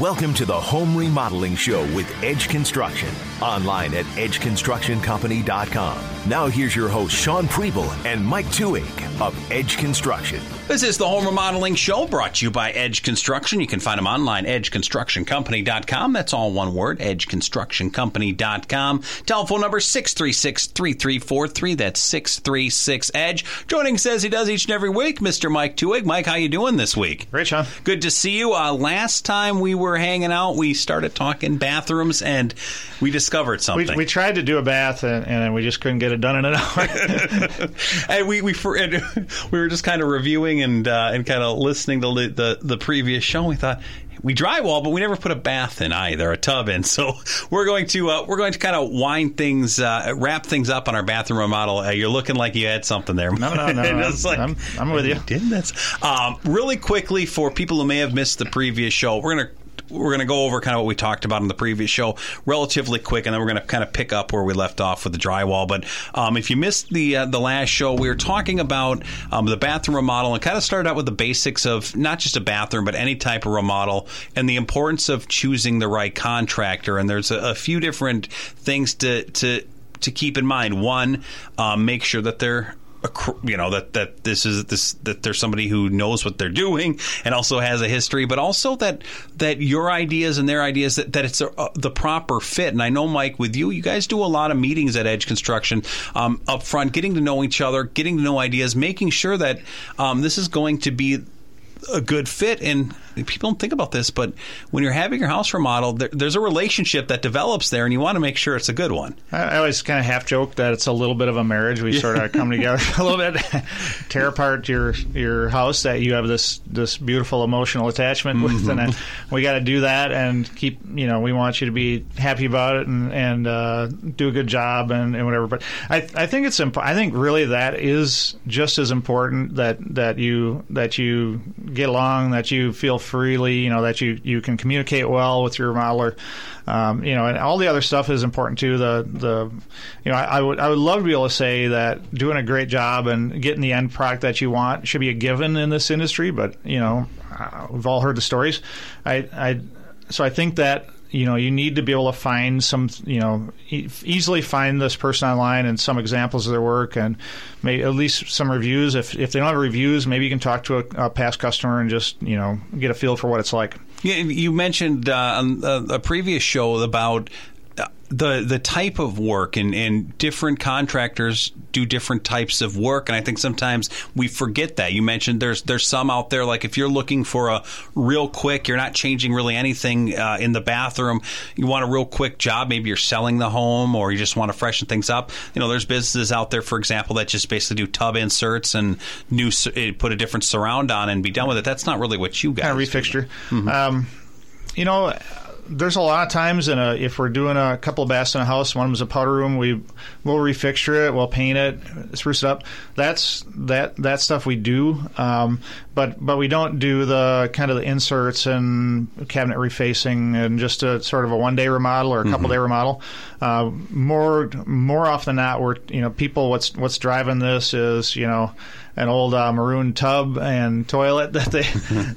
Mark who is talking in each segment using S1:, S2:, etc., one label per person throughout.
S1: Welcome to the Home Remodeling Show with Edge Construction. Online at edgeconstructioncompany.com. Now here's your host, Sean Preble and Mike Tewing of Edge Construction.
S2: This is the Home Remodeling Show brought to you by Edge Construction. You can find them online, at edgeconstructioncompany.com. That's all one word, edgeconstructioncompany.com. Telephone number 636-3343. That's 636-EDGE. Joining says he does each and every week, Mr. Mike Tewig. Mike, how you doing this week?
S3: Great, Sean.
S2: Good to see you. Uh, last time we were hanging out, we started talking bathrooms, and we discovered something.
S3: We, we tried to do a bath, and, and, we just couldn't get it done in an hour.
S2: and we we, and we were just kind of reviewing and uh, and kind of listening to the, the previous show. We thought we drywall, but we never put a bath in either, a tub in. So we're going to uh, we're going to kind of wind things, uh, wrap things up on our bathroom remodel. Uh, you're looking like you had something there.
S3: No, no, no. I'm, like, I'm, I'm, with you.
S2: Did that's um, really quickly for people who may have missed the previous show. We're going to we're going to go over kind of what we talked about in the previous show relatively quick, and then we're going to kind of pick up where we left off with the drywall. But um, if you missed the uh, the last show, we were talking about um, the bathroom remodel and kind of started out with the basics of not just a bathroom, but any type of remodel and the importance of choosing the right contractor. And there's a, a few different things to to to keep in mind. One, um, make sure that they're you know that that this is this that there's somebody who knows what they're doing and also has a history, but also that that your ideas and their ideas that, that it's a, the proper fit. And I know Mike, with you, you guys do a lot of meetings at Edge Construction um, up front, getting to know each other, getting to know ideas, making sure that um, this is going to be a good fit. And people don't think about this, but when you're having your house remodeled, there, there's a relationship that develops there, and you want to make sure it's a good one.
S3: I, I always kind of half joke that it's a little bit of a marriage. We sort of come together a little bit, tear apart your your house that you have this this beautiful emotional attachment with, mm-hmm. and then we got to do that and keep. You know, we want you to be happy about it and and uh, do a good job and, and whatever. But I I think it's imp- I think really that is just as important that that you that you get along, that you feel freely, you know, that you, you can communicate well with your modeler. Um, you know, and all the other stuff is important too. The the you know, I, I, would I would love to be able to say that doing a great job and getting the end product that you want should be a given in this industry. But you know, we've all heard the stories. I, I so I think that you know you need to be able to find some you know e- easily find this person online and some examples of their work and at least some reviews. If if they don't have reviews maybe you can talk to a, a past customer and just you know get a feel for what it's like.
S2: Yeah, you mentioned uh, on a, a previous show about the the type of work and, and different contractors do different types of work and I think sometimes we forget that. You mentioned there's there's some out there like if you're looking for a real quick you're not changing really anything uh, in the bathroom you want a real quick job maybe you're selling the home or you just want to freshen things up. You know there's businesses out there for example that just basically do tub inserts and new eh, put a different surround on and be done with it. That's not really what you guys
S3: kind of refixture. Mm-hmm. um, you know there's a lot of times in a if we're doing a couple of baths in a house, one of them's a powder room, we will refixture it, we'll paint it, spruce it up. That's that that stuff we do, um, but but we don't do the kind of the inserts and cabinet refacing and just a sort of a one day remodel or a couple mm-hmm. day remodel. Uh, more more often than not, we're you know people what's what's driving this is you know an old uh, maroon tub and toilet that they,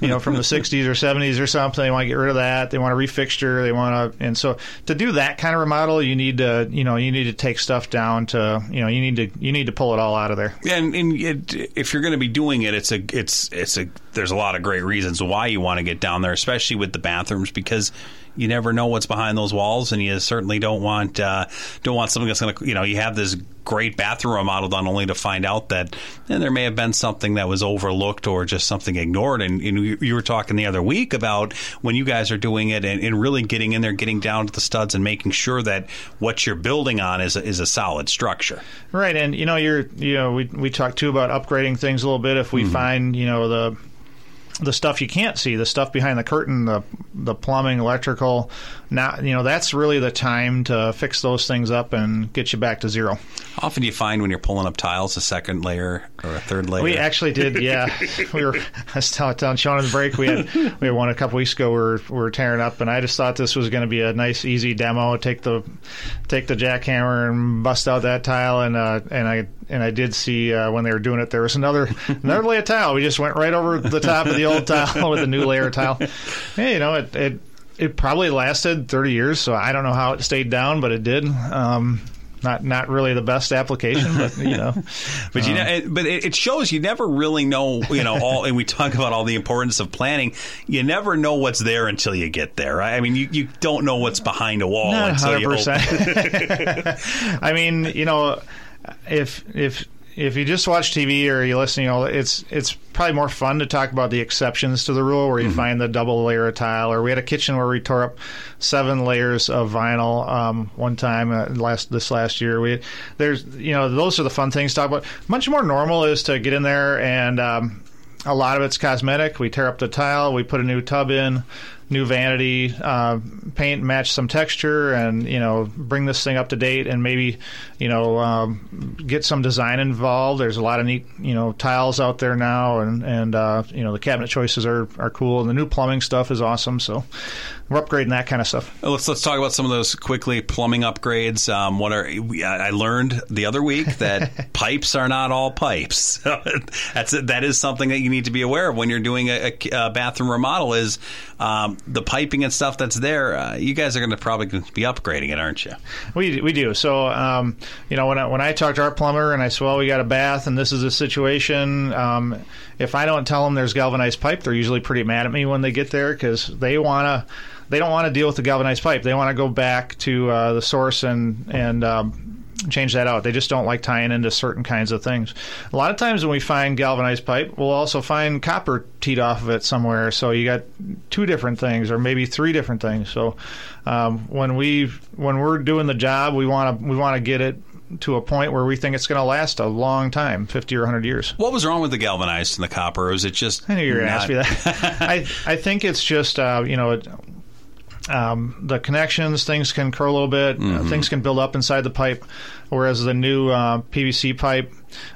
S3: you know, from the 60s or 70s or something. They want to get rid of that. They want to refixture. They want to, and so to do that kind of remodel, you need to, you know, you need to take stuff down to, you know, you need to, you need to pull it all out of there.
S2: And, and it, if you're going to be doing it, it's a, it's, it's a there's a lot of great reasons why you want to get down there, especially with the bathrooms, because you never know what's behind those walls, and you certainly don't want uh, don't want something that's going to you know you have this great bathroom remodel done only to find out that and there may have been something that was overlooked or just something ignored. And, and you, you were talking the other week about when you guys are doing it and, and, really getting in there, getting down to the studs, and making sure that what you're building on is a, is a solid structure.
S3: Right, and you know you're you know we we talked too about upgrading things a little bit if we mm-hmm. find you know the the stuff you can't see, the stuff behind the curtain, the the plumbing, electrical. Now, you know, that's really the time to fix those things up and get you back to zero.
S2: How often do you find when you're pulling up tiles a second layer or a third layer?
S3: We actually did, yeah. we were. I was telling, telling Sean in the break we had we had one a couple weeks ago. We were, we were tearing up, and I just thought this was going to be a nice, easy demo. Take the take the jackhammer and bust out that tile, and uh, and I and I did see uh, when they were doing it, there was another another layer of tile. We just went right over the top of the old tile with a new layer of tile. Hey, you know, it, it it probably lasted 30 years, so I don't know how it stayed down, but it did. Um, not not really the best application, but you know,
S2: but you know, it, but it shows you never really know, you know, all. and we talk about all the importance of planning. You never know what's there until you get there. Right? I mean, you, you don't know what's behind a wall
S3: not 100%. you. I mean, you know if if if you just watch TV or you listen, you all it's it's probably more fun to talk about the exceptions to the rule, where you mm-hmm. find the double layer of tile. Or we had a kitchen where we tore up seven layers of vinyl um, one time uh, last this last year. We there's you know those are the fun things to talk about. Much more normal is to get in there and um, a lot of it's cosmetic. We tear up the tile, we put a new tub in new vanity, uh, paint, match some texture, and you know bring this thing up to date, and maybe you know um, get some design involved. There's a lot of neat you know tiles out there now, and and uh, you know the cabinet choices are are cool, and the new plumbing stuff is awesome. So we're upgrading that kind of stuff.
S2: Let's let's talk about some of those quickly. Plumbing upgrades. Um, what are I learned the other week that pipes are not all pipes. That's that is something that you need to be aware of when you're doing a, a bathroom remodel. Is um, the piping and stuff that's there? Uh, you guys are going to probably be upgrading it, aren't you?
S3: We we do. So um, you know when I, when I talk to our plumber and I say, well, we got a bath and this is a situation. Um, if I don't tell them there's galvanized pipe, they're usually pretty mad at me when they get there because they want to they don't want to deal with the galvanized pipe. They want to go back to uh, the source and and um, change that out. They just don't like tying into certain kinds of things. A lot of times when we find galvanized pipe, we'll also find copper teed off of it somewhere. So you got two different things, or maybe three different things. So um, when we when we're doing the job, we want to we want to get it to a point where we think it's going to last a long time 50 or 100 years.
S2: What was wrong with the galvanized and the copper? Or is it just.
S3: I knew you were going to ask me that. I, I think it's just, uh, you know, um, the connections, things can curl a little bit, mm-hmm. uh, things can build up inside the pipe, whereas the new uh, PVC pipe,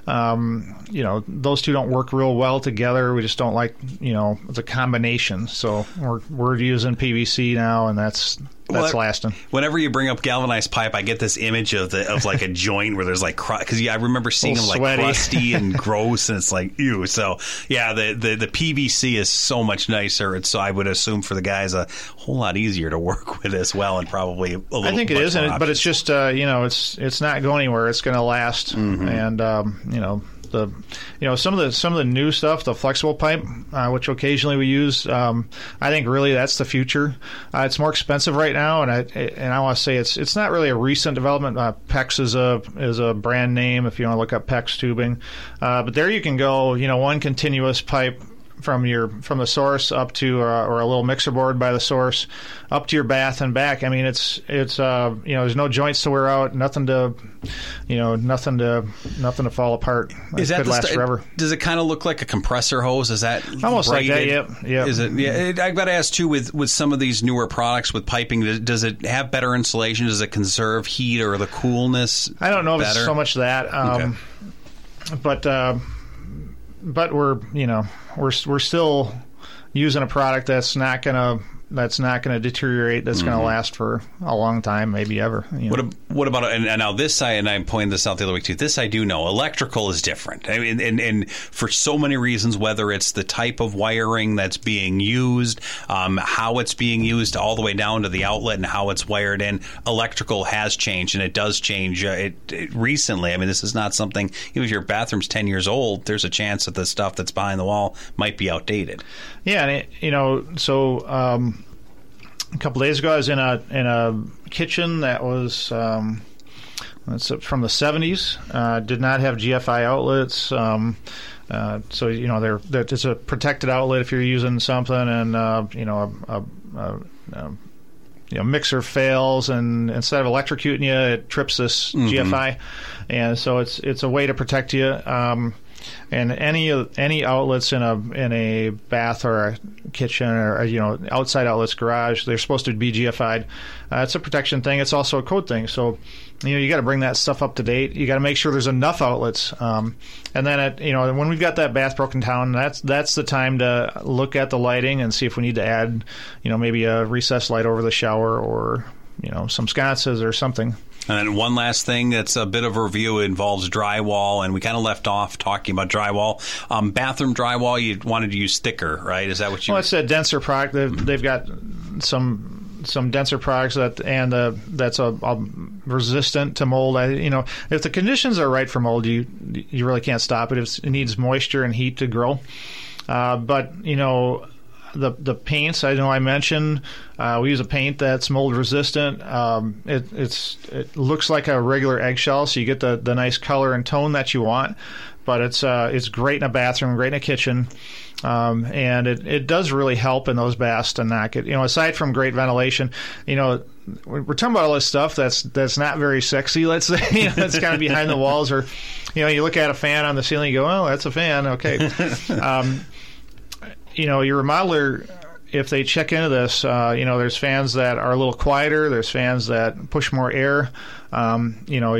S3: um, you know, those two don't work real well together. We just don't like, you know, the combination. So we're we're using PVC now, and that's that's well, lasting.
S2: Whenever you bring up galvanized pipe, I get this image of the of like a joint where there's like because yeah, I remember seeing them like sweaty. crusty and gross, and it's like ew. So yeah, the, the the PVC is so much nicer. It's so I would assume for the guys a whole lot easier to work with as well, and probably a little.
S3: I think it is, but it's just uh, you know it's it's not going anywhere. It's going to last, mm-hmm. and um, you know the you know some of the some of the new stuff, the flexible pipe, uh, which occasionally we use. Um, I think really that's the future. Uh, it's more expensive right now, and I and I want to say it's it's not really a recent development. Uh, PEX is a is a brand name if you want to look up PEX tubing, uh, but there you can go. You know, one continuous pipe from your from the source up to uh, or a little mixer board by the source up to your bath and back. I mean, it's it's uh, you know there's no joints to wear out, nothing to you know nothing to nothing to fall apart.
S2: Is
S3: it
S2: that
S3: could last
S2: st-
S3: forever?
S2: Does it kind of look like a compressor hose? Is that
S3: almost braided? like that? Yep.
S2: Yeah. Is it? Yeah. It, I've got to ask too with with some of these newer products with piping. Does it have better insulation? Does it conserve heat or the coolness?
S3: I don't know
S2: better?
S3: if it's so much that. Um, okay. But. Uh, but we're you know we're we're still using a product that's not going to that's not going to deteriorate. That's going to last for a long time, maybe ever. you know.
S2: What, what about and, and now this I and I pointed this out the other week too. This I do know. Electrical is different, I mean, and, and for so many reasons. Whether it's the type of wiring that's being used, um, how it's being used, all the way down to the outlet and how it's wired in. Electrical has changed, and it does change. Uh, it, it recently. I mean, this is not something. Even if your bathroom's ten years old, there's a chance that the stuff that's behind the wall might be outdated.
S3: Yeah, and it, you know, so um, a couple days ago, I was in a in a kitchen that was um, that's from the '70s. Uh, did not have GFI outlets. Um, uh, so you know, there that it's a protected outlet if you're using something, and uh, you know, a, a, a, a you know, mixer fails, and instead of electrocuting you, it trips this GFI, and so it's it's a way to protect you. Um, and any any outlets in a in a bath or a kitchen or you know outside outlets garage they're supposed to be GFI'd. Uh, it's a protection thing. It's also a code thing. So you know you got to bring that stuff up to date. You got to make sure there's enough outlets. Um, and then at you know when we've got that bath broken down, that's that's the time to look at the lighting and see if we need to add you know maybe a recessed light over the shower or you know some sconces or something.
S2: And then one last thing that's a bit of a review it involves drywall, and we kind of left off talking about drywall. Um, bathroom drywall, you wanted to use thicker, right? Is that what you?
S3: Well, it's a denser product. They've, they've got some some denser products that and uh, that's a, a resistant to mold. I, you know, if the conditions are right for mold, you you really can't stop it. If it needs moisture and heat to grow, uh, but you know. The, the paints I know I mentioned uh, we use a paint that's mold resistant. Um, it, it's it looks like a regular eggshell, so you get the, the nice color and tone that you want. But it's uh, it's great in a bathroom, great in a kitchen. Um, and it, it does really help in those baths to knock it. You know, aside from great ventilation, you know, we're talking about all this stuff that's that's not very sexy. Let's say you know, it's kind of behind the walls, or you know, you look at a fan on the ceiling, you go, "Oh, that's a fan." Okay, um, you know, your remodeler. If they check into this, uh, you know, there's fans that are a little quieter. There's fans that push more air. Um, you know,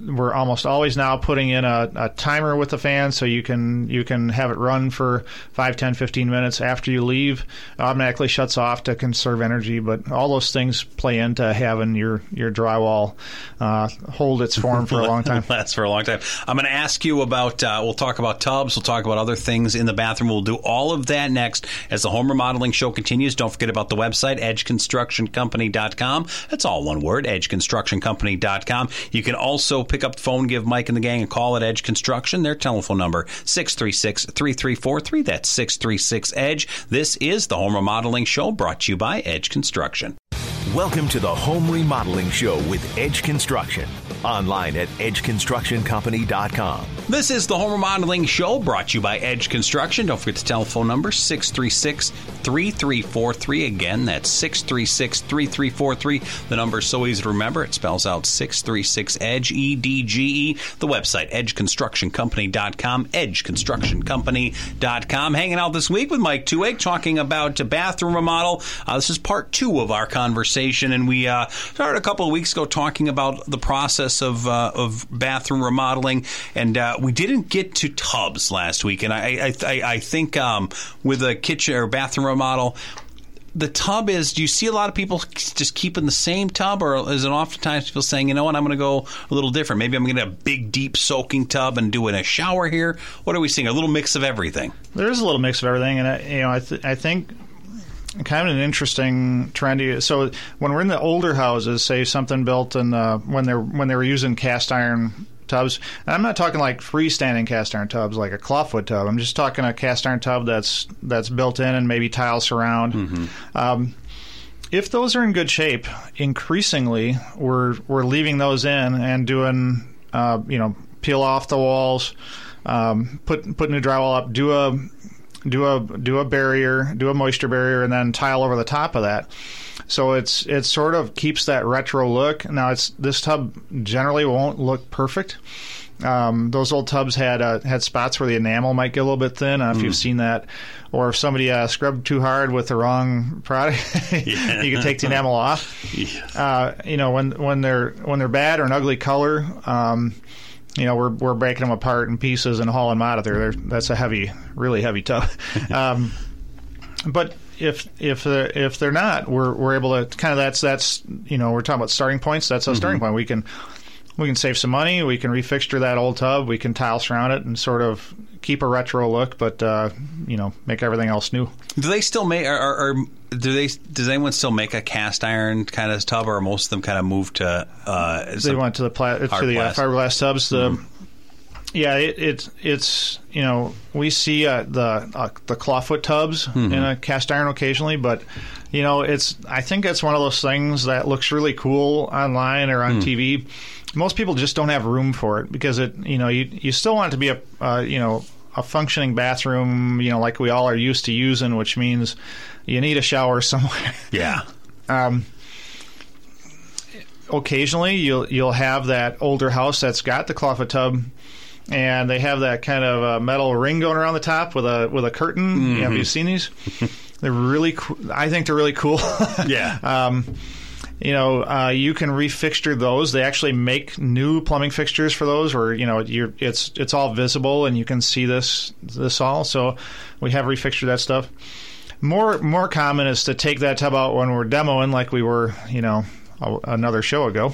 S3: we're almost always now putting in a, a, timer with the fan so you can you can have it run for 5 10 15 minutes after you leave. It automatically shuts off to conserve energy but all those things play into having your your drywall uh, hold its form for a long time.
S2: Lasts for a long time. I'm going to ask you about uh, we'll talk about tubs we'll talk about other things in the bathroom. We'll do all of that next as the home remodeling show continues. Don't forget about the website edgeconstructioncompany.com that's all one word edgeconstructioncompany.com you can also pick up the phone, give Mike and the gang a call at Edge Construction. Their telephone number, 636-3343. That's 636-EDGE. This is the Home Remodeling Show brought to you by Edge Construction.
S1: Welcome to the Home Remodeling Show with Edge Construction. Online at edgeconstructioncompany.com.
S2: This is the Home Remodeling Show brought to you by Edge Construction. Don't forget the telephone number 636 3343. Again, that's 636 3343. The number is so easy to remember. It spells out 636 Edge, E D G E. The website, edgeconstructioncompany.com, edgeconstructioncompany.com. Hanging out this week with Mike Tuig talking about a bathroom remodel. Uh, this is part two of our conversation, and we uh, started a couple of weeks ago talking about the process of, uh, of bathroom remodeling, and uh, we didn't get to tubs last week. And I, I, I, think um, with a kitchen or bathroom remodel, the tub is do you see a lot of people just keeping the same tub? Or is it oftentimes people saying you know what i'm going to go a little different. Maybe i'm going to a big deep soaking tub and doing a shower here. What are we seeing? A little mix of everything.
S3: There is a little mix of everything. And I, you know i, th- I think kind of an interesting trendy so when we're in the older houses say something built in the, when they're when they were using cast iron tubs. And I'm not talking like freestanding cast iron tubs, like a clawfoot tub. I'm just talking a cast iron tub that's that's built in and maybe tile surround. Mm-hmm. Um, if those are in good shape, increasingly we're we're leaving those in and doing uh, you know peel off the walls, um, put put new drywall up, do a do a do a barrier, do a moisture barrier, and then tile over the top of that. So it's it sort of keeps that retro look. Now it's this tub generally won't look perfect. Um, those old tubs had uh, had spots where the enamel might get a little bit thin. I don't know if you've seen that, or if somebody uh, scrubbed too hard with the wrong product, you can take the enamel off.
S2: Yes.
S3: Uh, you know when when they're when they're bad or an ugly color. Um, you know, we're we're breaking them apart in pieces and hauling them out of there. They're, that's a heavy, really heavy tub. um, but if if they're, if they're not, we're we're able to kind of that's that's you know we're talking about starting points. That's a starting point. We can we can save some money. We can refixture that old tub. We can tile surround it and sort of keep a retro look, but uh, you know make everything else new.
S2: Do they still make, or, or, or do they? Does anyone still make a cast iron kind of tub, or are most of them kind of moved to? Uh,
S3: They went to the pla- to the uh,
S2: plastic.
S3: Fiberglass tubs. The yeah, it, it it's you know we see uh, the uh, the clawfoot tubs
S2: Mm-hmm.
S3: in a cast iron occasionally, but you know it's I think it's one of those things that looks really cool online or on TV. Most people just don't have room for it because it you know you you still want it to be a uh, you know a functioning bathroom you know like we all are used to using, which means you need a shower somewhere.
S2: yeah.
S3: um, occasionally you'll you'll have that older house that's got the clawfoot tub and they have that kind of uh, metal ring going around the top with a with a curtain. Have you seen these? they're really cool. I think they're really cool.
S2: Yeah.
S3: Um, you know, uh, you can refixture those. They actually make new plumbing fixtures for those, where you know you're, it's it's all visible and you can see this this all. So we have refixtured that stuff. More more common is to take that tub out when we're demoing, like we were, you know, a, another show ago,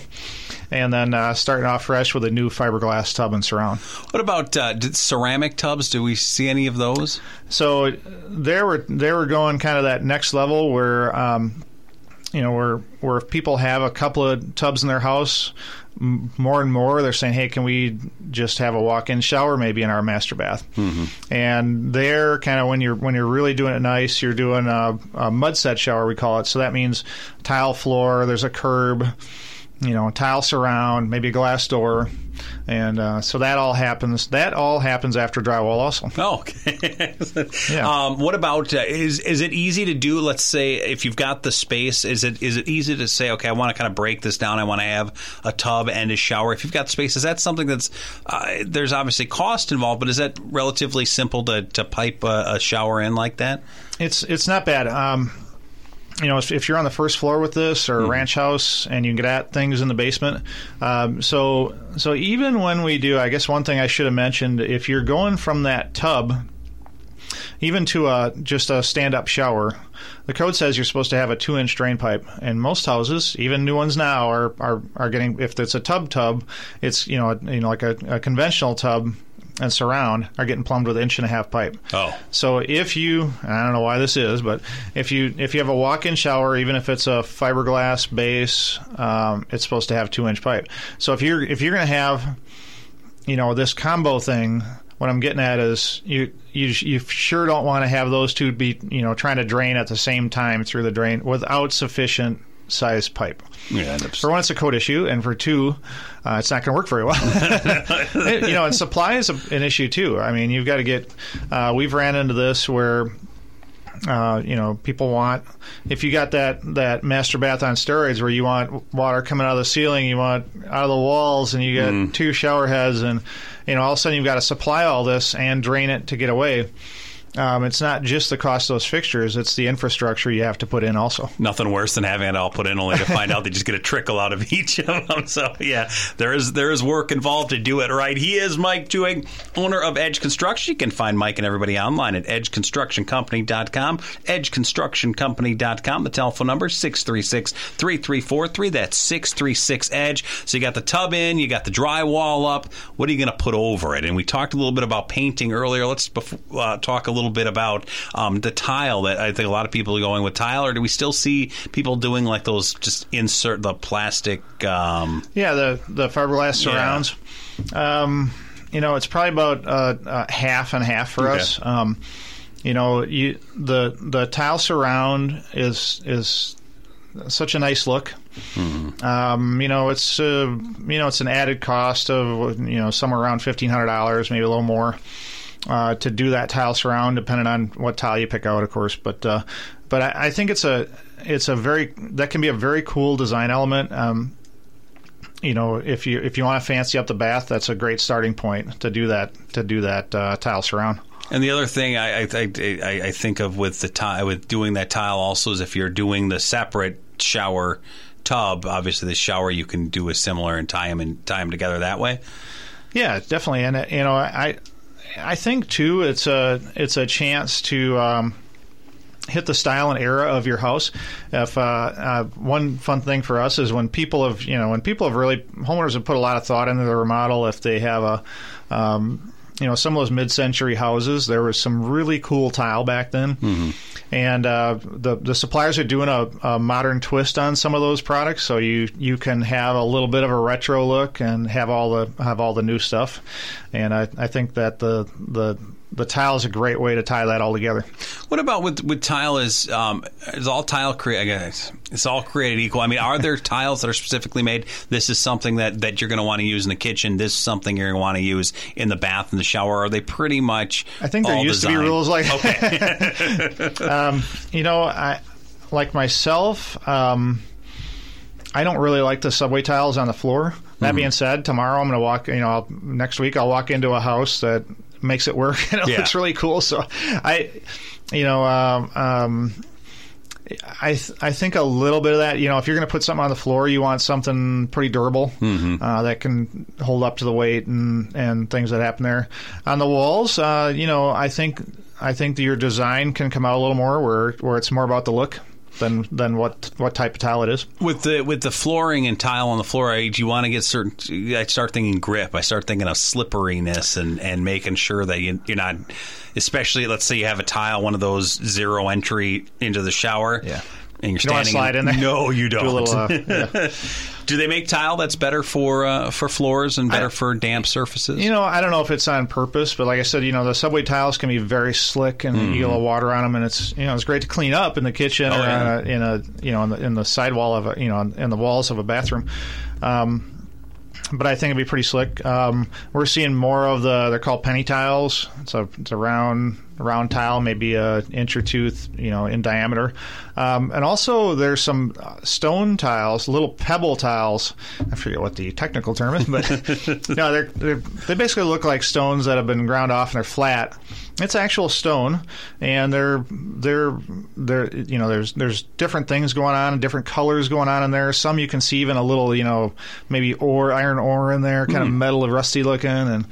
S3: and then uh, starting off fresh with a new fiberglass tub and surround.
S2: What about uh, did ceramic tubs? Do we see any of those?
S3: So they were they were going kind of that next level where um, you know where where if people have a couple of tubs in their house, m- more and more they're saying, hey, can we just have a walk-in shower maybe in our master bath? Mm-hmm. And they're kind of when you're when you're really doing it nice, you're doing a, a mud set shower we call it. So that means tile floor, there's a curb. You know, tile surround, maybe a glass door, and uh, so that all happens. That all happens after drywall, also.
S2: Oh, okay.
S3: Yeah.
S2: um, what about uh, is is it easy to do? Let's say if you've got the space, is it is it easy to say, okay, I want to kind of break this down. I want to have a tub and a shower. If you've got space, is that something that's uh, there's obviously cost involved, but is that relatively simple to, to pipe a, a shower in like that?
S3: It's it's not bad. Um, you know, if, if you're on the first floor with this or a ranch house and you can get at things in the basement, um, so so even when we do, I guess one thing I should have mentioned, if you're going from that tub even to a just a stand-up shower, the code says you're supposed to have a two-inch drain pipe. And most houses, even new ones now, are are, are getting if it's a tub tub, it's you know you know like a, a conventional tub and surround are getting plumbed with inch and a half pipe.
S2: Oh.
S3: So if you, I don't know why this is, but if you if you have a walk-in shower, even if it's a fiberglass base, um, it's supposed to have two-inch pipe. So if you're if you're going to have, you know, this combo thing, what I'm getting at is you you you sure don't want to have those two be you know trying to drain at the same time through the drain without sufficient size pipe.
S2: Yeah,
S3: For one, it's a code issue, and for two, uh, it's not going to work very well. you know, and supply is a, an issue too. I mean, you've got to get. Uh, we've ran into this where. Uh, you know, people want if you got that that master bath on steroids where you want water coming out of the ceiling, you want out of the walls, and you got two shower heads, and you know, all of a sudden you've got to supply all this and drain it to get away. Um, it's not just the cost of those fixtures; it's the infrastructure you have to put in also.
S2: Nothing worse than having it all put in only to find out they just get a trickle out of each of them. So yeah, there is there is work involved to do it right. He is Mike Tuig, owner of Edge Construction. You can find Mike and everybody online at edgeconstructioncompany.com, edgeconstructioncompany.com. The telephone number is 636-3343. That's 636 Edge. So you got the tub in, you got the drywall up. What are you going to put over it? And we talked a little bit about painting earlier. Let's uh, talk a little bit about um, the tile that I think a lot of people are going with tile, or do we still see people doing like those just insert the plastic? Um,
S3: Yeah, the the fiberglass surrounds. Um, you know, it's probably about uh, uh, half and half for
S2: Okay.
S3: us. Um, you know, you the the tile surround is is such a nice look. Um, you know, it's uh, you know it's an added cost of you know somewhere around fifteen hundred dollars, maybe a little more. Uh, to do that tile surround, depending on what tile you pick out, of course. But uh, but I, I think it's a it's a very that can be a very cool design element. Um, you know, if you if you want to fancy up the bath, that's a great starting point to do that to do that uh, tile surround.
S2: And the other thing I, I, I, I think of with the tile, with doing that tile also is if you're doing the separate shower tub, obviously the shower you can do is similar and tie them and tie them together that way.
S3: Yeah, definitely, and uh, you know, I I think too, it's a it's a chance to. Um, hit the style and era of your house. If uh, uh, one fun thing for us is when people have you know when people have really homeowners have put a lot of thought into their remodel. If they have a um, you know some of those mid-century houses, there was some really cool tile back then,
S2: Mm-hmm.
S3: and uh, the the suppliers are doing a, a modern twist on some of those products, so you you can have a little bit of a retro look and have all the have all the new stuff, and I, I think that the the the tile is a great way to tie that all together.
S2: What about with with tile? Is um, is all tile created? Guess it's all created equal. I mean, are there tiles that are specifically made? This is something that, that you're going to want to use in the kitchen. This is something you're going to want to use in the bath and the shower. Are they pretty much?
S3: I think there used to be
S2: designed?
S3: rules like
S2: Okay.
S3: um, you know, I like myself. Um, I don't really like the subway tiles on the floor. That
S2: Mm-hmm.
S3: being said, tomorrow I'm going to walk. You know, I'll, next week I'll walk into a house that makes it work and it
S2: Yeah.
S3: looks really cool. So, I, you know, um, um, I th- I think a little bit of that. You know, if you're going to put something on the floor, you want something pretty durable uh, that can hold up to the weight and and things that happen there. On the walls, uh, you know, I think I think that your design can come out a little more where where it's more about the look than than what what type of tile it is.
S2: With the with the flooring and tile on the floor, I, do you want to get certain? I start thinking grip. I start thinking of slipperiness and, and making sure that you, you're not, especially let's say you have a tile, one of those zero entry into the shower.
S3: Yeah.
S2: And you're
S3: You
S2: standing
S3: slide in there?
S2: No, you
S3: Do
S2: don't.
S3: a little. Uh, yeah.
S2: Do they make tile that's better for uh, for floors and better for damp surfaces?
S3: You know, I don't know if it's on purpose, but like I said, you know, the subway tiles can be very slick, and you get a little water on them, and it's you know it's great to clean up in the kitchen.
S2: Oh,
S3: or
S2: yeah.
S3: a, in a you know in the, in the sidewall of a you know in the walls of a bathroom. Um, but I think it'd be pretty slick. Um, we're seeing more of the they're called penny tiles. It's a it's a round round tile, maybe a inch or two, th- you know, in diameter. Um, and also there's some uh, stone tiles, little pebble tiles. I forget what the technical term is, but no, they're, they're they basically look like stones that have been ground off and they're flat. It's actual stone, and they're they're they're you know there's there's different things going on and different colors going on in there. Some you can see even a little you know maybe ore iron ore in there, kind of metal rusty looking, and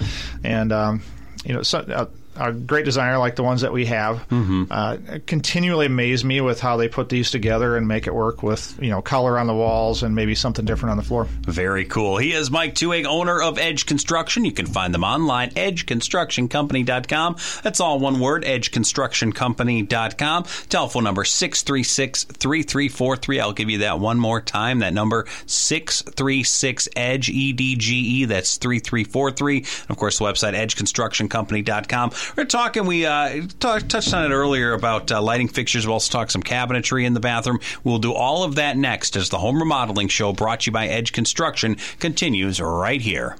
S3: and um, you know so, uh, a great designer like the ones that we have uh, continually amaze me with how they put these together and make it work with you know color on the walls and maybe something different on the floor.
S2: Very cool. He is Mike Tuig, owner of Edge Construction. You can find them online, edgeconstructioncompany.com. That's all one word, edgeconstructioncompany.com. Telephone number 636-3343. I'll give you that one more time. That number 636-EDGE, E-D-G-E. That's 3343. Of course, the website, edgeconstructioncompany.com. We're talking, we uh, talk, touched on it earlier about uh, lighting fixtures. We'll also talk some cabinetry in the bathroom. We'll do all of that next as the home remodeling show brought to you by Edge Construction continues right here.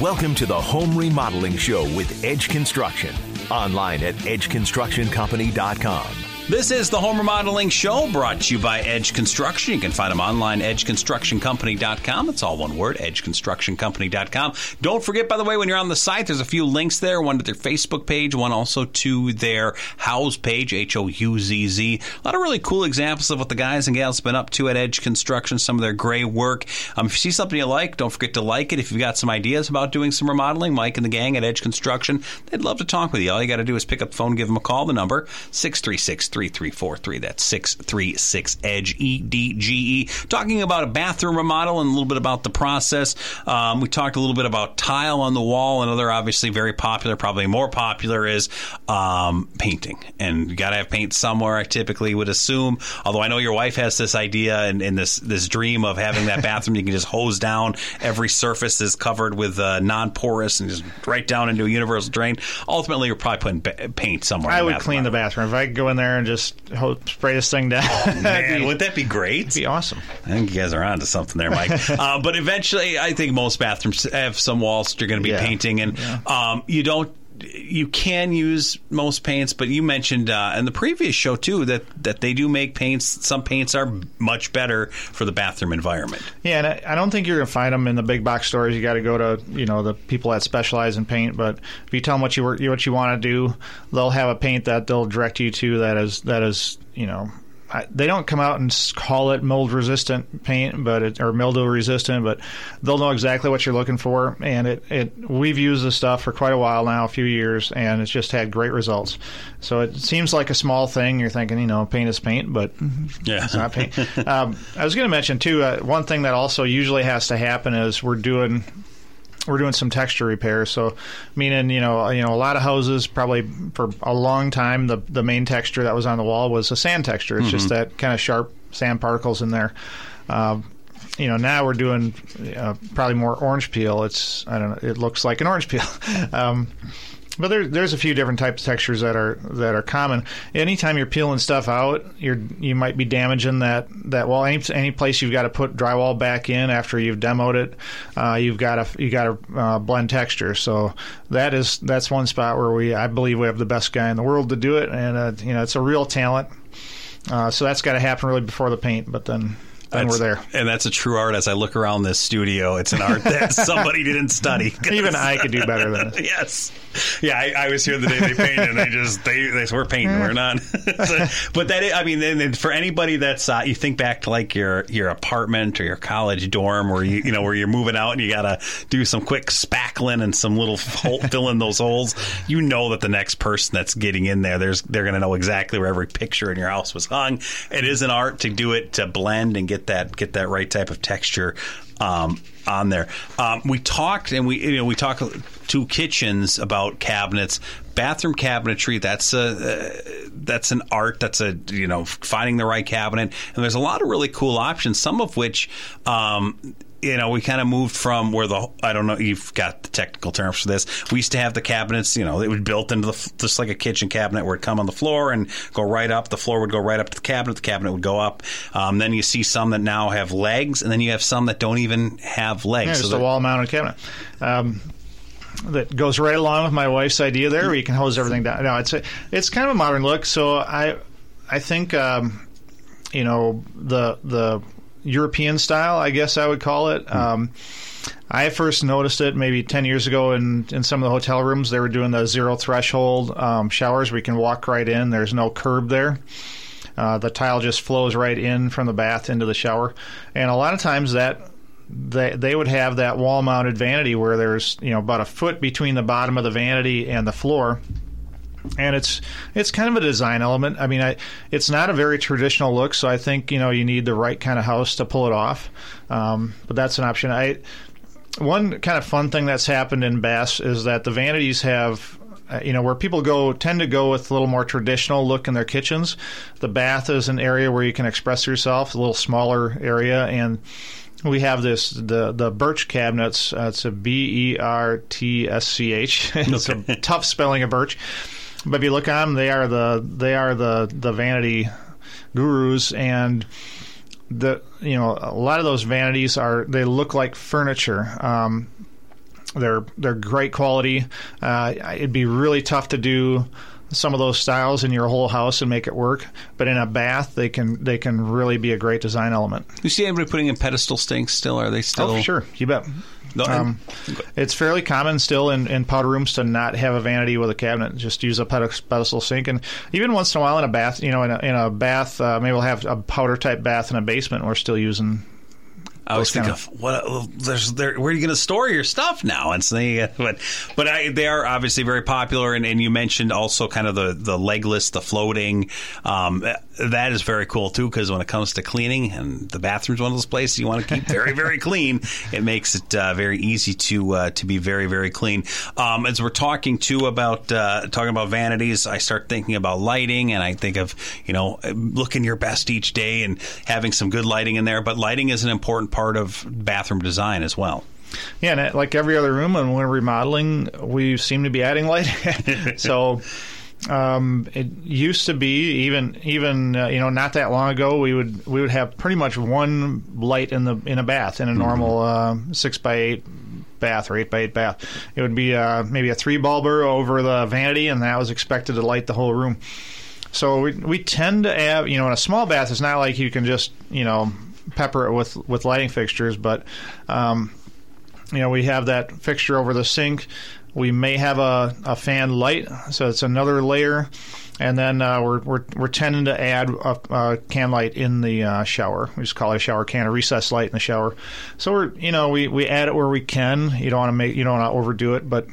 S1: Welcome to the Home Remodeling Show with Edge Construction. Online at edgeconstructioncompany.com.
S2: This is the Home Remodeling Show brought to you by Edge Construction. You can find them online, at edgeconstructioncompany.com. It's all one word, edgeconstructioncompany.com. Don't forget, by the way, when you're on the site, there's a few links there. One to their Facebook page, one also to their Houzz page, H O U Z Z. A lot of really cool examples of what the guys and gals have been up to at Edge Construction, some of their great work. Um, if you see something you like, don't forget to like it. If you've got some ideas about doing some remodeling, Mike and the gang at Edge Construction, they'd love to talk with you. All you got to do is pick up the phone, give them a call. The number, 636 3343. That's 636 EDGE, E D G E. Talking about a bathroom remodel and a little bit about the process. Um, we talked a little bit about tile on the wall. Another, obviously, very popular, probably more popular, is um, painting. And you got to have paint somewhere, I typically would assume. Although I know your wife has this idea and, and this, this dream of having that bathroom you can just hose down. Every surface is covered with uh, non porous and just right down into a universal drain. Ultimately, you're probably putting ba- paint somewhere.
S3: I would clean the bathroom if I could go in there and just ho- spray this thing down.
S2: Man,
S3: that'd, be,
S2: wouldn't that be great?
S3: that'd be awesome.
S2: I think you guys are onto something there, Mike. uh, but eventually, I think most bathrooms have some walls that you're going to be
S3: Yeah.
S2: painting, and um, you don't. You can use most paints, but you mentioned uh, in the previous show too that that they do make paints. Some paints are much better for the bathroom environment.
S3: Yeah, and I, I don't think you're going to find them in the big box stores. You got to go to you know the people that specialize in paint. But if you tell them what you wor- what you want to do, they'll have a paint that they'll direct you to that is that is you know they don't come out and call it mold resistant paint, but it, or mildew resistant, but they'll know exactly what you're looking for. And it, it we've used this stuff for quite a while now, a few years, and it's just had great results. So it seems like a small thing. You're thinking, you know, paint is paint, but
S2: Yeah.
S3: it's not paint. um, I was going to mention too. Uh, one thing that also usually has to happen is we're doing we're doing some texture repair. So, meaning you know, you know, a lot of houses probably for a long time the the main texture that was on the wall was a sand texture. It's just that kind of sharp sand particles in there. Uh, you know, now we're doing uh, probably more orange peel. It's I don't know. It looks like an orange peel. um, but there, there's a few different types of textures that are that are common. Anytime you're peeling stuff out, you're you might be damaging that that wall. Any any place you've got to put drywall back in after you've demoed it, uh, you've got to you got to uh, blend texture. So that is that's one spot where we I believe we have the best guy in the world to do it, and uh, you know it's a real talent. Uh, so that's got to happen really before the paint, but then then we're there.
S2: And that's a true art. As I look around this studio, it's an art that somebody didn't study.
S3: Even I could do better than this.
S2: yes. Yeah, I, I was here the day they painted, and they just they they we're painting, we're not. So, but that I mean, then, for anybody that's uh, you think back to like your your apartment or your college dorm, where you you know where you're moving out and you got to do some quick spackling and some little hole, fill in those holes. You know that the next person that's getting in there, there's they're going to know exactly where every picture in your house was hung. It is an art to do it to blend and get that get that right type of texture um, on there. Um, we talked and we you know we talked to kitchens about cabinets, bathroom cabinetry. That's a uh, that's an art. That's a you know finding the right cabinet. And there's a lot of really cool options. Some of which. Um, you know, we kind of moved from where the I don't know you've got the technical terms for this. We used to have the cabinets, you know, it would built into the just like a kitchen cabinet where it'd come on the floor and go right up. The floor would go right up to the cabinet. The cabinet would go up. Um, then you see some that now have legs, and then you have some that don't even have legs.
S3: Yeah,
S2: So
S3: just
S2: that-
S3: a wall mounted cabinet. Um, that goes right along with my wife's idea there, where you can hose everything down. No, it's a, it's kind of a modern look. So I I think um, you know the the European style, I guess I would call it. Um, I first noticed it maybe 10 years ago in, in some of the hotel rooms. They were doing the zero threshold um, showers where you can walk right in. There's no curb there. Uh, the tile just flows right in from the bath into the shower. And a lot of times that they they would have that wall mounted vanity where there's you know about a foot between the bottom of the vanity and the floor and it's it's kind of a design element. I mean, I, it's not a very traditional look, so I think you know you need the right kind of house to pull it off. Um, but that's an option. I one kind of fun thing that's happened in Bass is that the vanities have. Uh, you know where people go tend to go with a little more traditional look in their kitchens. The bath is an area where you can express yourself, a little smaller area, and we have this the the Bertch cabinets. Uh, it's a B E R T S C H. It's a tough spelling of birch, but if you look at them, they are the they are the the vanity gurus and the you know a lot of those vanities are they look like furniture. Um, they're they're great quality. Uh, it'd be really tough to do some of those styles in your whole house and make it work. But in a bath, they can they can really be a great design element.
S2: You see anybody putting in pedestal sinks still? Are they still?
S3: Oh, sure, you bet. Um, it's fairly common still in, in powder rooms to not have a vanity with a cabinet. Just use a pedestal sink, and even once in a while in a bath, you know, in a, in a bath, uh, maybe we'll have a powder type bath in a basement. We're still using.
S2: I was thinking, of, what? There's there. Where are you going to store your stuff now? And so but but I, they are obviously very popular. And, and you mentioned also kind of the the legless, the floating. Um, that is very cool too because when it comes to cleaning, and the bathroom's one of those places you want to keep very very clean. It makes it uh, very easy to uh, to be very very clean. Um, as we're talking too about uh, talking about vanities, I start thinking about lighting, and I think of you know looking your best each day and having some good lighting in there. But lighting is an important part of bathroom design as well.
S3: Yeah, and like every other room, when we're remodeling, we seem to be adding light. so um, it used to be even even uh, you know not that long ago we would we would have pretty much one light in the in a bath in a normal uh, six by eight bath or eight by eight bath. It would be uh, maybe a three bulber over the vanity, and that was expected to light the whole room. So we, we tend to have, you know, in a small bath, it's not like you can just, you know, pepper it with, with lighting fixtures, but, um, you know, we have that fixture over the sink. we may have a, a fan light, so it's another layer. And then uh, we're, we're we're tending to add a, a can light in the uh, shower. We just call it a shower can, a recessed light in the shower. So we're you know we, we add it where we can. You don't want to make you don't want to overdo it, but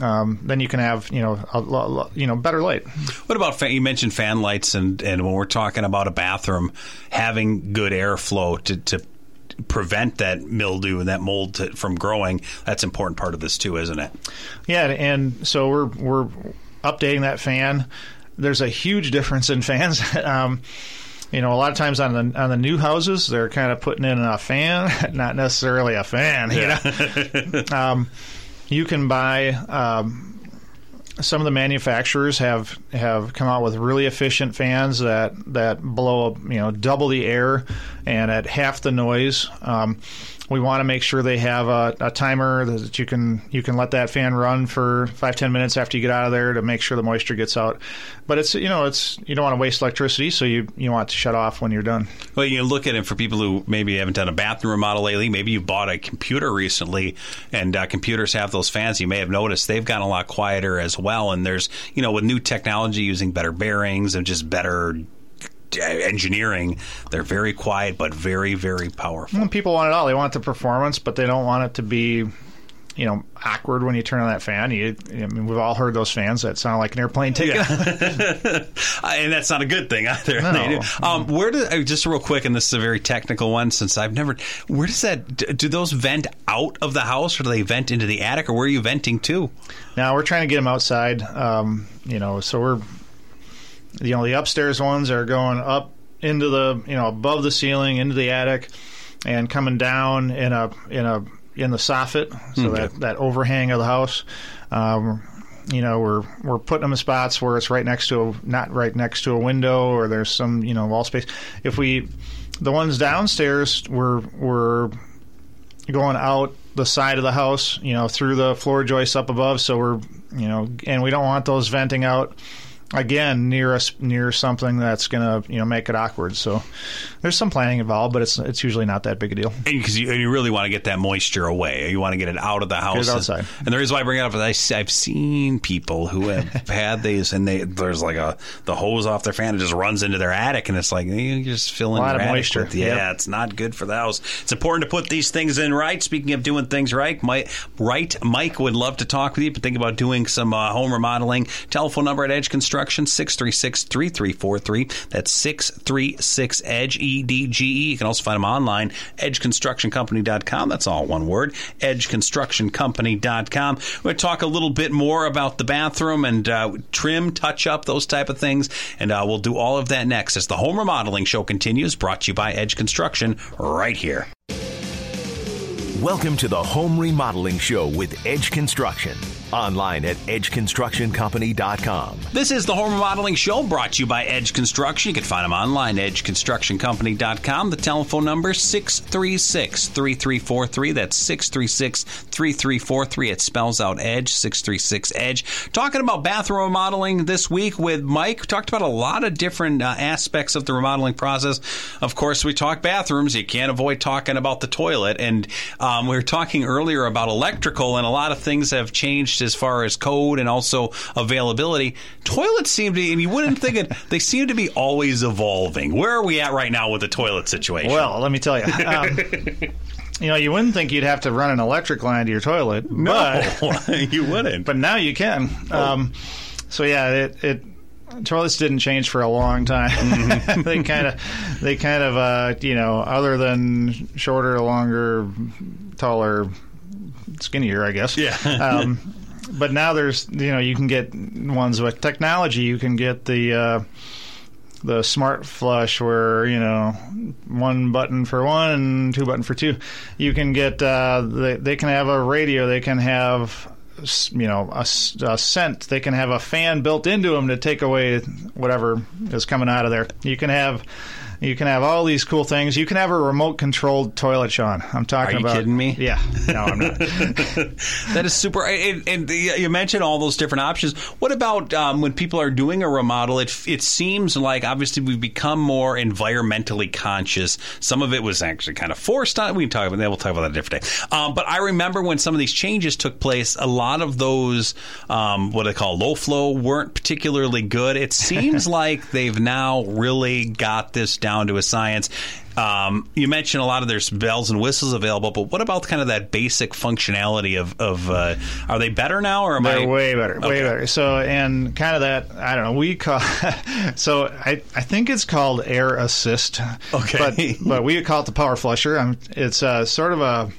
S3: um, then you can have you know a, a, you know better light.
S2: What about fan, you mentioned fan lights and and when we're talking about a bathroom having good airflow to, to prevent that mildew and that mold to, from growing, that's an important part of this too, isn't it?
S3: Yeah, and so we're we're updating that fan. There's a huge difference in fans. um, you know, a lot of times on the on the new houses, they're kind of putting in a fan, not necessarily a fan. You know, um, you can buy. Um, some of the manufacturers have have come out with really efficient fans that that blow up, you know, double the air and at half the noise. Um, we want to make sure they have a, a, timer that you can you can let that fan run for five ten minutes after you get out of there to make sure the moisture gets out. But it's you know it's you don't want to waste electricity, so you you want to shut off when you're done.
S2: Well, you look at it for people who maybe haven't done a bathroom remodel lately. Maybe you bought a computer recently, and uh, computers have those fans. You may have noticed they've gotten a lot quieter as well. And there's you know with new technology using better bearings and just better engineering. They're very quiet, but very, very powerful.
S3: Well, people want it all. They want the performance, but they don't want it to be, you know, awkward when you turn on that fan. You, I mean, we've all heard those fans that sound like an airplane ticket,
S2: yeah. and that's not a good thing either.
S3: No.
S2: Um, where do uh, just real quick, and this is a very technical one since I've never. Where does that? Do those vent out of the house, or do they vent into the attic, or where are you venting to?
S3: Now we're trying to get them outside. Um, you know, so we're you know the upstairs ones are going up into the you know above the ceiling into the attic and coming down in a in a in the soffit so
S2: Okay.
S3: that that overhang of the house um, you know we're we're putting them in spots where it's right next to a not right next to a window or there's some you know wall space if we the ones downstairs we're we're going out the side of the house, you know, through the floor joists up above. So we're, you know, and we don't want those venting out again near us near something that's going to, you know, make it awkward. So there's some planning involved, but it's it's usually not that big a deal.
S2: because you, you really want to get that moisture away. You want to get it out of the house.
S3: outside.
S2: And, the reason why I bring it up is I, have seen people who have had these, and they there's like a the hose off their fan and just runs into their attic, and it's like you just fill in
S3: A lot of moisture.
S2: with- yeah,
S3: Yep.
S2: it's not good for the house. It's important to put these things in right. Speaking of doing things right, Mike, right, Mike would love to talk with you. But think about doing some uh, home remodeling. Telephone number at Edge Construction 636-3343. That's six three six Edge E D G E. You can also find them online edgeconstructioncompany.com. That's all one word. edgeconstructioncompany.com. We're going to talk a little bit more about the bathroom and uh, trim, touch up, those type of things, and uh, we'll do all of that next as the home remodeling show continues. Brought to you by Edge Construction, right here.
S1: Welcome to the Home Remodeling Show with Edge Construction. Online at edgeconstructioncompany.com.
S2: This is the Home Remodeling Show brought to you by Edge Construction. You can find them online, at edgeconstructioncompany.com. The telephone number 636-3343. That's 636-3343. It spells out Edge, 636-EDGE. Talking about bathroom remodeling this week with Mike. We talked about a lot of different uh, aspects of the remodeling process. Of course, we talk bathrooms. You can't avoid talking about the toilet. And um, we were talking earlier about electrical, and a lot of things have changed as far as code and also availability. Toilets seem to, and you wouldn't think it, they seem to be always evolving. Where are we at right now with the toilet situation?
S3: Well, let me tell you. Um, you know, you wouldn't think you'd have to run an electric line to your toilet,
S2: no,
S3: but
S2: you wouldn't.
S3: but now you can. Um, so yeah, it, it toilets didn't change for a long time. they kind of they kind of uh, you know other than shorter, longer, taller, skinnier, I guess.
S2: Yeah.
S3: um, but now there's you know you can get ones with technology. You can get the uh, the smart flush where you know one button for one and two button for two. You can get uh, they, they can have a radio. They can have you know a scent. They can have a fan built into them to take away whatever is coming out of there. You can have You can have all these cool things. You can have a remote controlled toilet, Sean. I'm talking
S2: Are you
S3: about.
S2: kidding me?
S3: Yeah. No, I'm not.
S2: That is super. And, and you mentioned all those different options. What about um, when people are doing a remodel? It it seems like obviously we've become more environmentally conscious. Some of it was actually kind of forced on. We can talk about that. We'll talk about that a different day. Um, but I remember when some of these changes took place, a lot of those um, what they call low flow weren't particularly good. It seems like they've now really got this down to a science. Um, you mentioned a lot of there's bells and whistles available, but what about kind of that basic functionality of, of uh, are they better now or am
S3: They're
S2: I
S3: way better, way better. So, and kind of that, I don't know, we call, so I, I think it's called air assist.
S2: Okay.
S3: But, but we call it the power flusher. Um, it's uh, sort of a,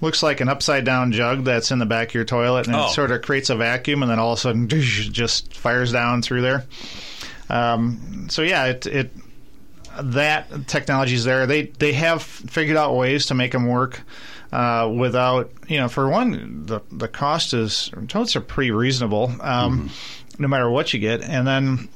S3: looks like an upside down jug that's in the back of your toilet and
S2: Oh.
S3: it sort of creates a vacuum and then all of a sudden just fires down through there. Um, so yeah, it, it, that technology is there. They they have figured out ways to make them work uh, without you know. For one, the the cost is totes are pretty reasonable, um, no matter what you get, and then.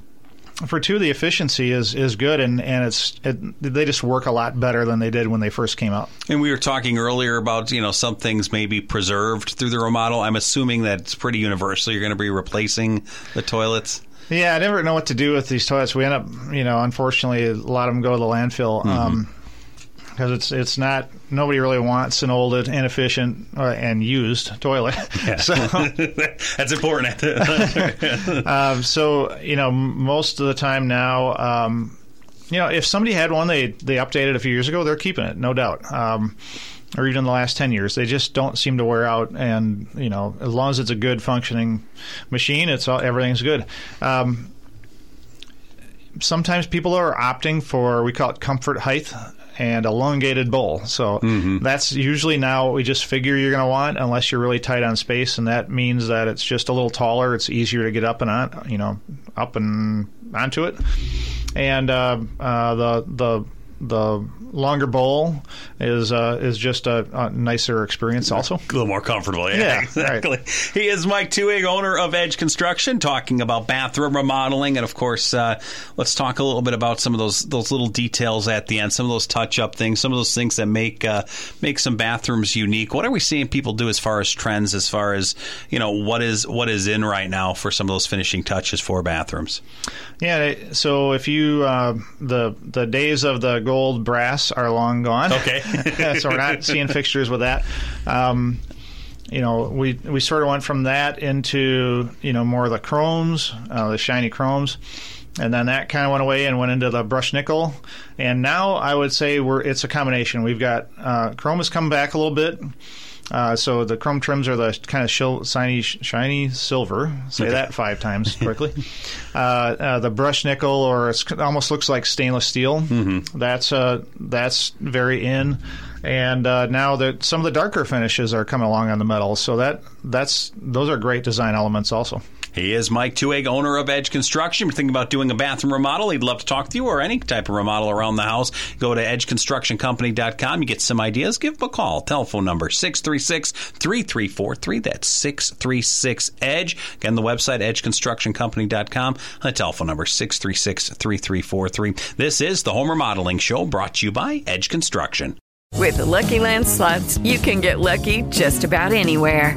S3: For two, the efficiency is, is good, and, and it's it, they just work a lot better than they did when they first came out.
S2: And we were talking earlier about you know some things may be preserved through the remodel. I'm assuming that it's pretty universal. You're going to be replacing the toilets.
S3: Yeah, I never know what to do with these toilets. We end up, you know, unfortunately, a lot of them go to the landfill because it's it's not nobody really wants an old, inefficient, uh, and used toilet. so,
S2: That's important.
S3: um, so you know, most of the time now, um, you know, if somebody had one they they updated a few years ago, they're keeping it, no doubt. Um, or even the last 10 years they just don't seem to wear out and you know as long as it's a good functioning machine it's all everything's good um, sometimes people are opting for we call it comfort height and elongated bowl. So that's usually now what we just figure you're going to want, unless you're really tight on space, and that means that it's just a little taller. It's easier to get up and on, you know, up and onto it. And uh, uh, the the the longer bowl is uh, is just a, a nicer experience also.
S2: A little more comfortable. Yeah,
S3: Yeah,
S2: exactly. He is Mike Tuig, owner of Edge Construction, talking about bathroom remodeling, and of course, uh, let's talk a little bit about some of those those little details at the end, some of those touch up things, some of those things that make uh, make some bathrooms unique. What are we seeing people do as far as trends, as far as you know what is what is in right now for some of those finishing touches for bathrooms?
S3: Yeah. So if you uh, the the days of the gold brass are long gone.
S2: Okay.
S3: so we're not seeing fixtures with that. Um, you know, we we sort of went from that into you know more of the chromes, uh, the shiny chromes, and then that kind of went away and went into the brush nickel. And now I would say we're it's a combination. We've got uh, chrome has come back a little bit. Uh, so the chrome trims are the kind of shil- shiny, shiny silver. Say that five times quickly. uh, uh, the brush nickel, or it's, it almost looks like stainless steel. Mm-hmm. That's uh, that's very in. And uh, now that some of the darker finishes are coming along on the metal, so that that's those are great design elements also.
S2: He is Mike Tuig, owner of Edge Construction. If you're thinking about doing a bathroom remodel, he'd love to talk to you or any type of remodel around the house. Go to edgeconstructioncompany.com. You get some ideas. Give him a call. Telephone number 636-3343. That's 636-EDGE. Again, the website edgeconstructioncompany.com. The telephone number 636-3343. This is the Home Remodeling Show brought to you by Edge Construction.
S4: With the Lucky Land slots, you can get lucky just about anywhere.